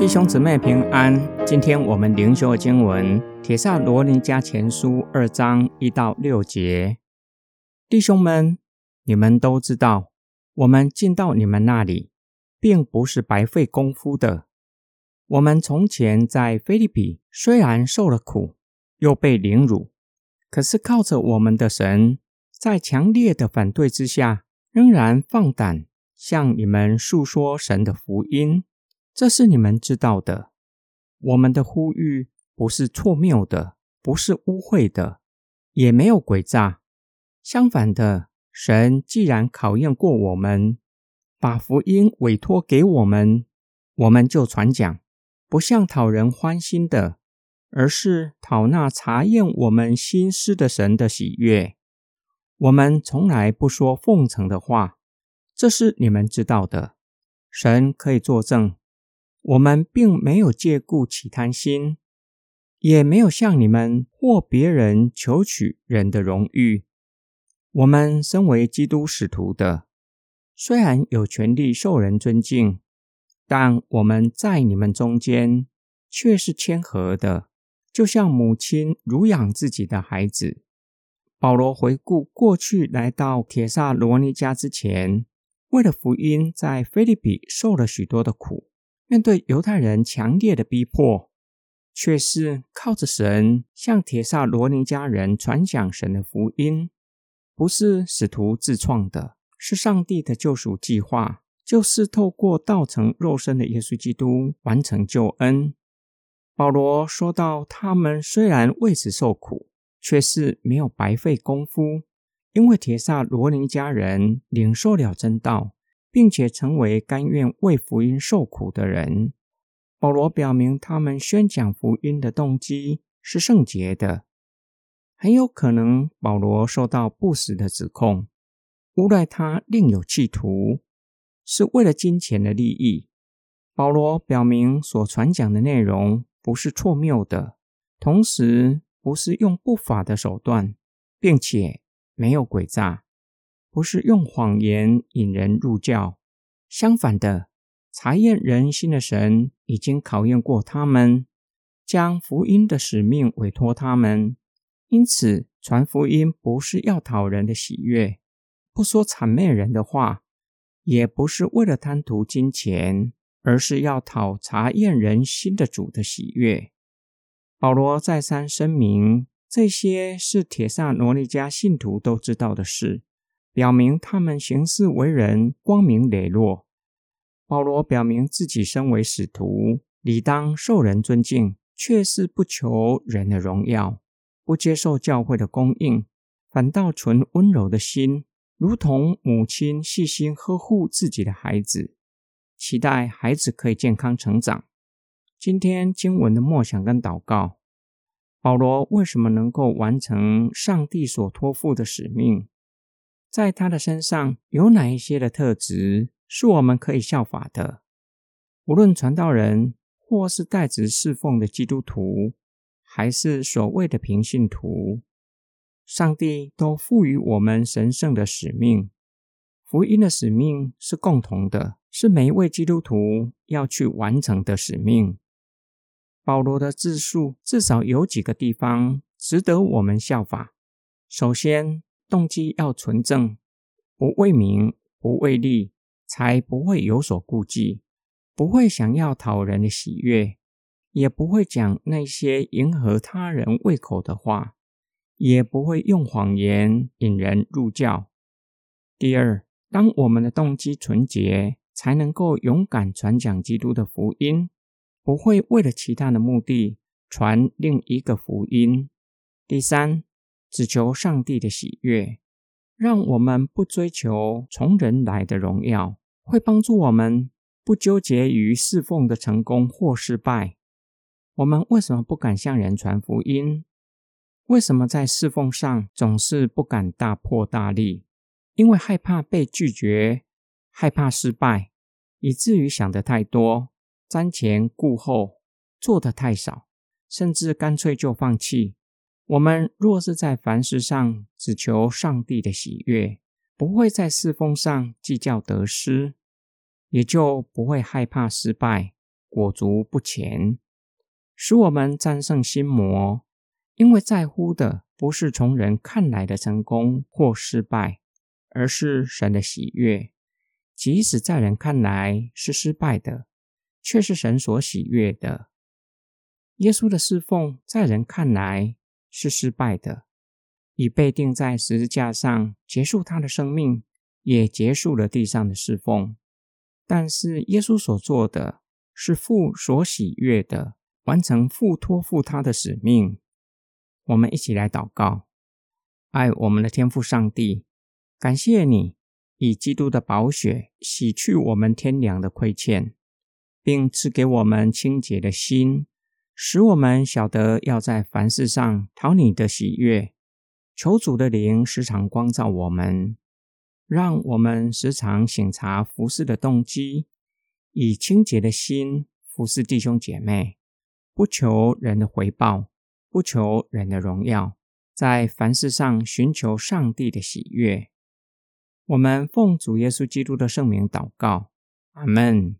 弟兄姊妹平安，今天我们灵修的经文《铁萨罗尼迦前书》二章一到六节。弟兄们，你们都知道，我们进到你们那里，并不是白费功夫的。我们从前在菲利比虽然受了苦，又被凌辱，可是靠着我们的神，在强烈的反对之下，仍然放胆向你们诉说神的福音。这是你们知道的。我们的呼吁不是错谬的，不是污秽的，也没有诡诈。相反的，神既然考验过我们，把福音委托给我们，我们就传讲，不像讨人欢心的，而是讨那查验我们心思的神的喜悦。我们从来不说奉承的话，这是你们知道的。神可以作证。我们并没有借故起贪心，也没有向你们或别人求取人的荣誉。我们身为基督使徒的，虽然有权利受人尊敬，但我们在你们中间却是谦和的，就像母亲乳养自己的孩子。保罗回顾过去来到铁萨罗尼家之前，为了福音，在菲利比受了许多的苦。面对犹太人强烈的逼迫，却是靠着神向铁萨罗尼家人传讲神的福音，不是使徒自创的，是上帝的救赎计划，就是透过道成肉身的耶稣基督完成救恩。保罗说到，他们虽然为此受苦，却是没有白费功夫，因为铁萨罗尼家人领受了真道。并且成为甘愿为福音受苦的人。保罗表明，他们宣讲福音的动机是圣洁的。很有可能，保罗受到不实的指控，诬赖他另有企图，是为了金钱的利益。保罗表明，所传讲的内容不是错谬的，同时不是用不法的手段，并且没有诡诈。不是用谎言引人入教，相反的，查验人心的神已经考验过他们，将福音的使命委托他们。因此，传福音不是要讨人的喜悦，不说谄媚人的话，也不是为了贪图金钱，而是要讨查验人心的主的喜悦。保罗再三声明，这些是铁萨罗尼迦信徒都知道的事。表明他们行事为人光明磊落。保罗表明自己身为使徒，理当受人尊敬，却是不求人的荣耀，不接受教会的供应，反倒存温柔的心，如同母亲细心呵护自己的孩子，期待孩子可以健康成长。今天经文的默想跟祷告，保罗为什么能够完成上帝所托付的使命？在他的身上有哪一些的特质是我们可以效法的？无论传道人，或是代职侍奉的基督徒，还是所谓的平信徒，上帝都赋予我们神圣的使命。福音的使命是共同的，是每一位基督徒要去完成的使命。保罗的自述至少有几个地方值得我们效法。首先，动机要纯正，不为名，不为利，才不会有所顾忌，不会想要讨人的喜悦，也不会讲那些迎合他人胃口的话，也不会用谎言引人入教。第二，当我们的动机纯洁，才能够勇敢传讲基督的福音，不会为了其他的目的传另一个福音。第三。只求上帝的喜悦，让我们不追求从人来的荣耀，会帮助我们不纠结于侍奉的成功或失败。我们为什么不敢向人传福音？为什么在侍奉上总是不敢大破大立？因为害怕被拒绝，害怕失败，以至于想得太多，瞻前顾后，做的太少，甚至干脆就放弃。我们若是在凡事上只求上帝的喜悦，不会在侍奉上计较得失，也就不会害怕失败，裹足不前，使我们战胜心魔。因为在乎的不是从人看来的成功或失败，而是神的喜悦。即使在人看来是失败的，却是神所喜悦的。耶稣的侍奉在人看来是失败的，已被钉在十字架上结束他的生命，也结束了地上的侍奉。但是耶稣所做的是父所喜悦的，完成父托付他的使命。我们一起来祷告，爱我们的天父上帝，感谢你以基督的宝血洗去我们天良的亏欠，并赐给我们清洁的心，使我们晓得要在凡事上讨你的喜悦。求主的灵时常光照我们，让我们时常省察服侍的动机，以清洁的心服侍弟兄姐妹，不求人的回报。不求人的荣耀，在凡事上寻求上帝的喜悦。我们奉主耶稣基督的圣名祷告，阿门。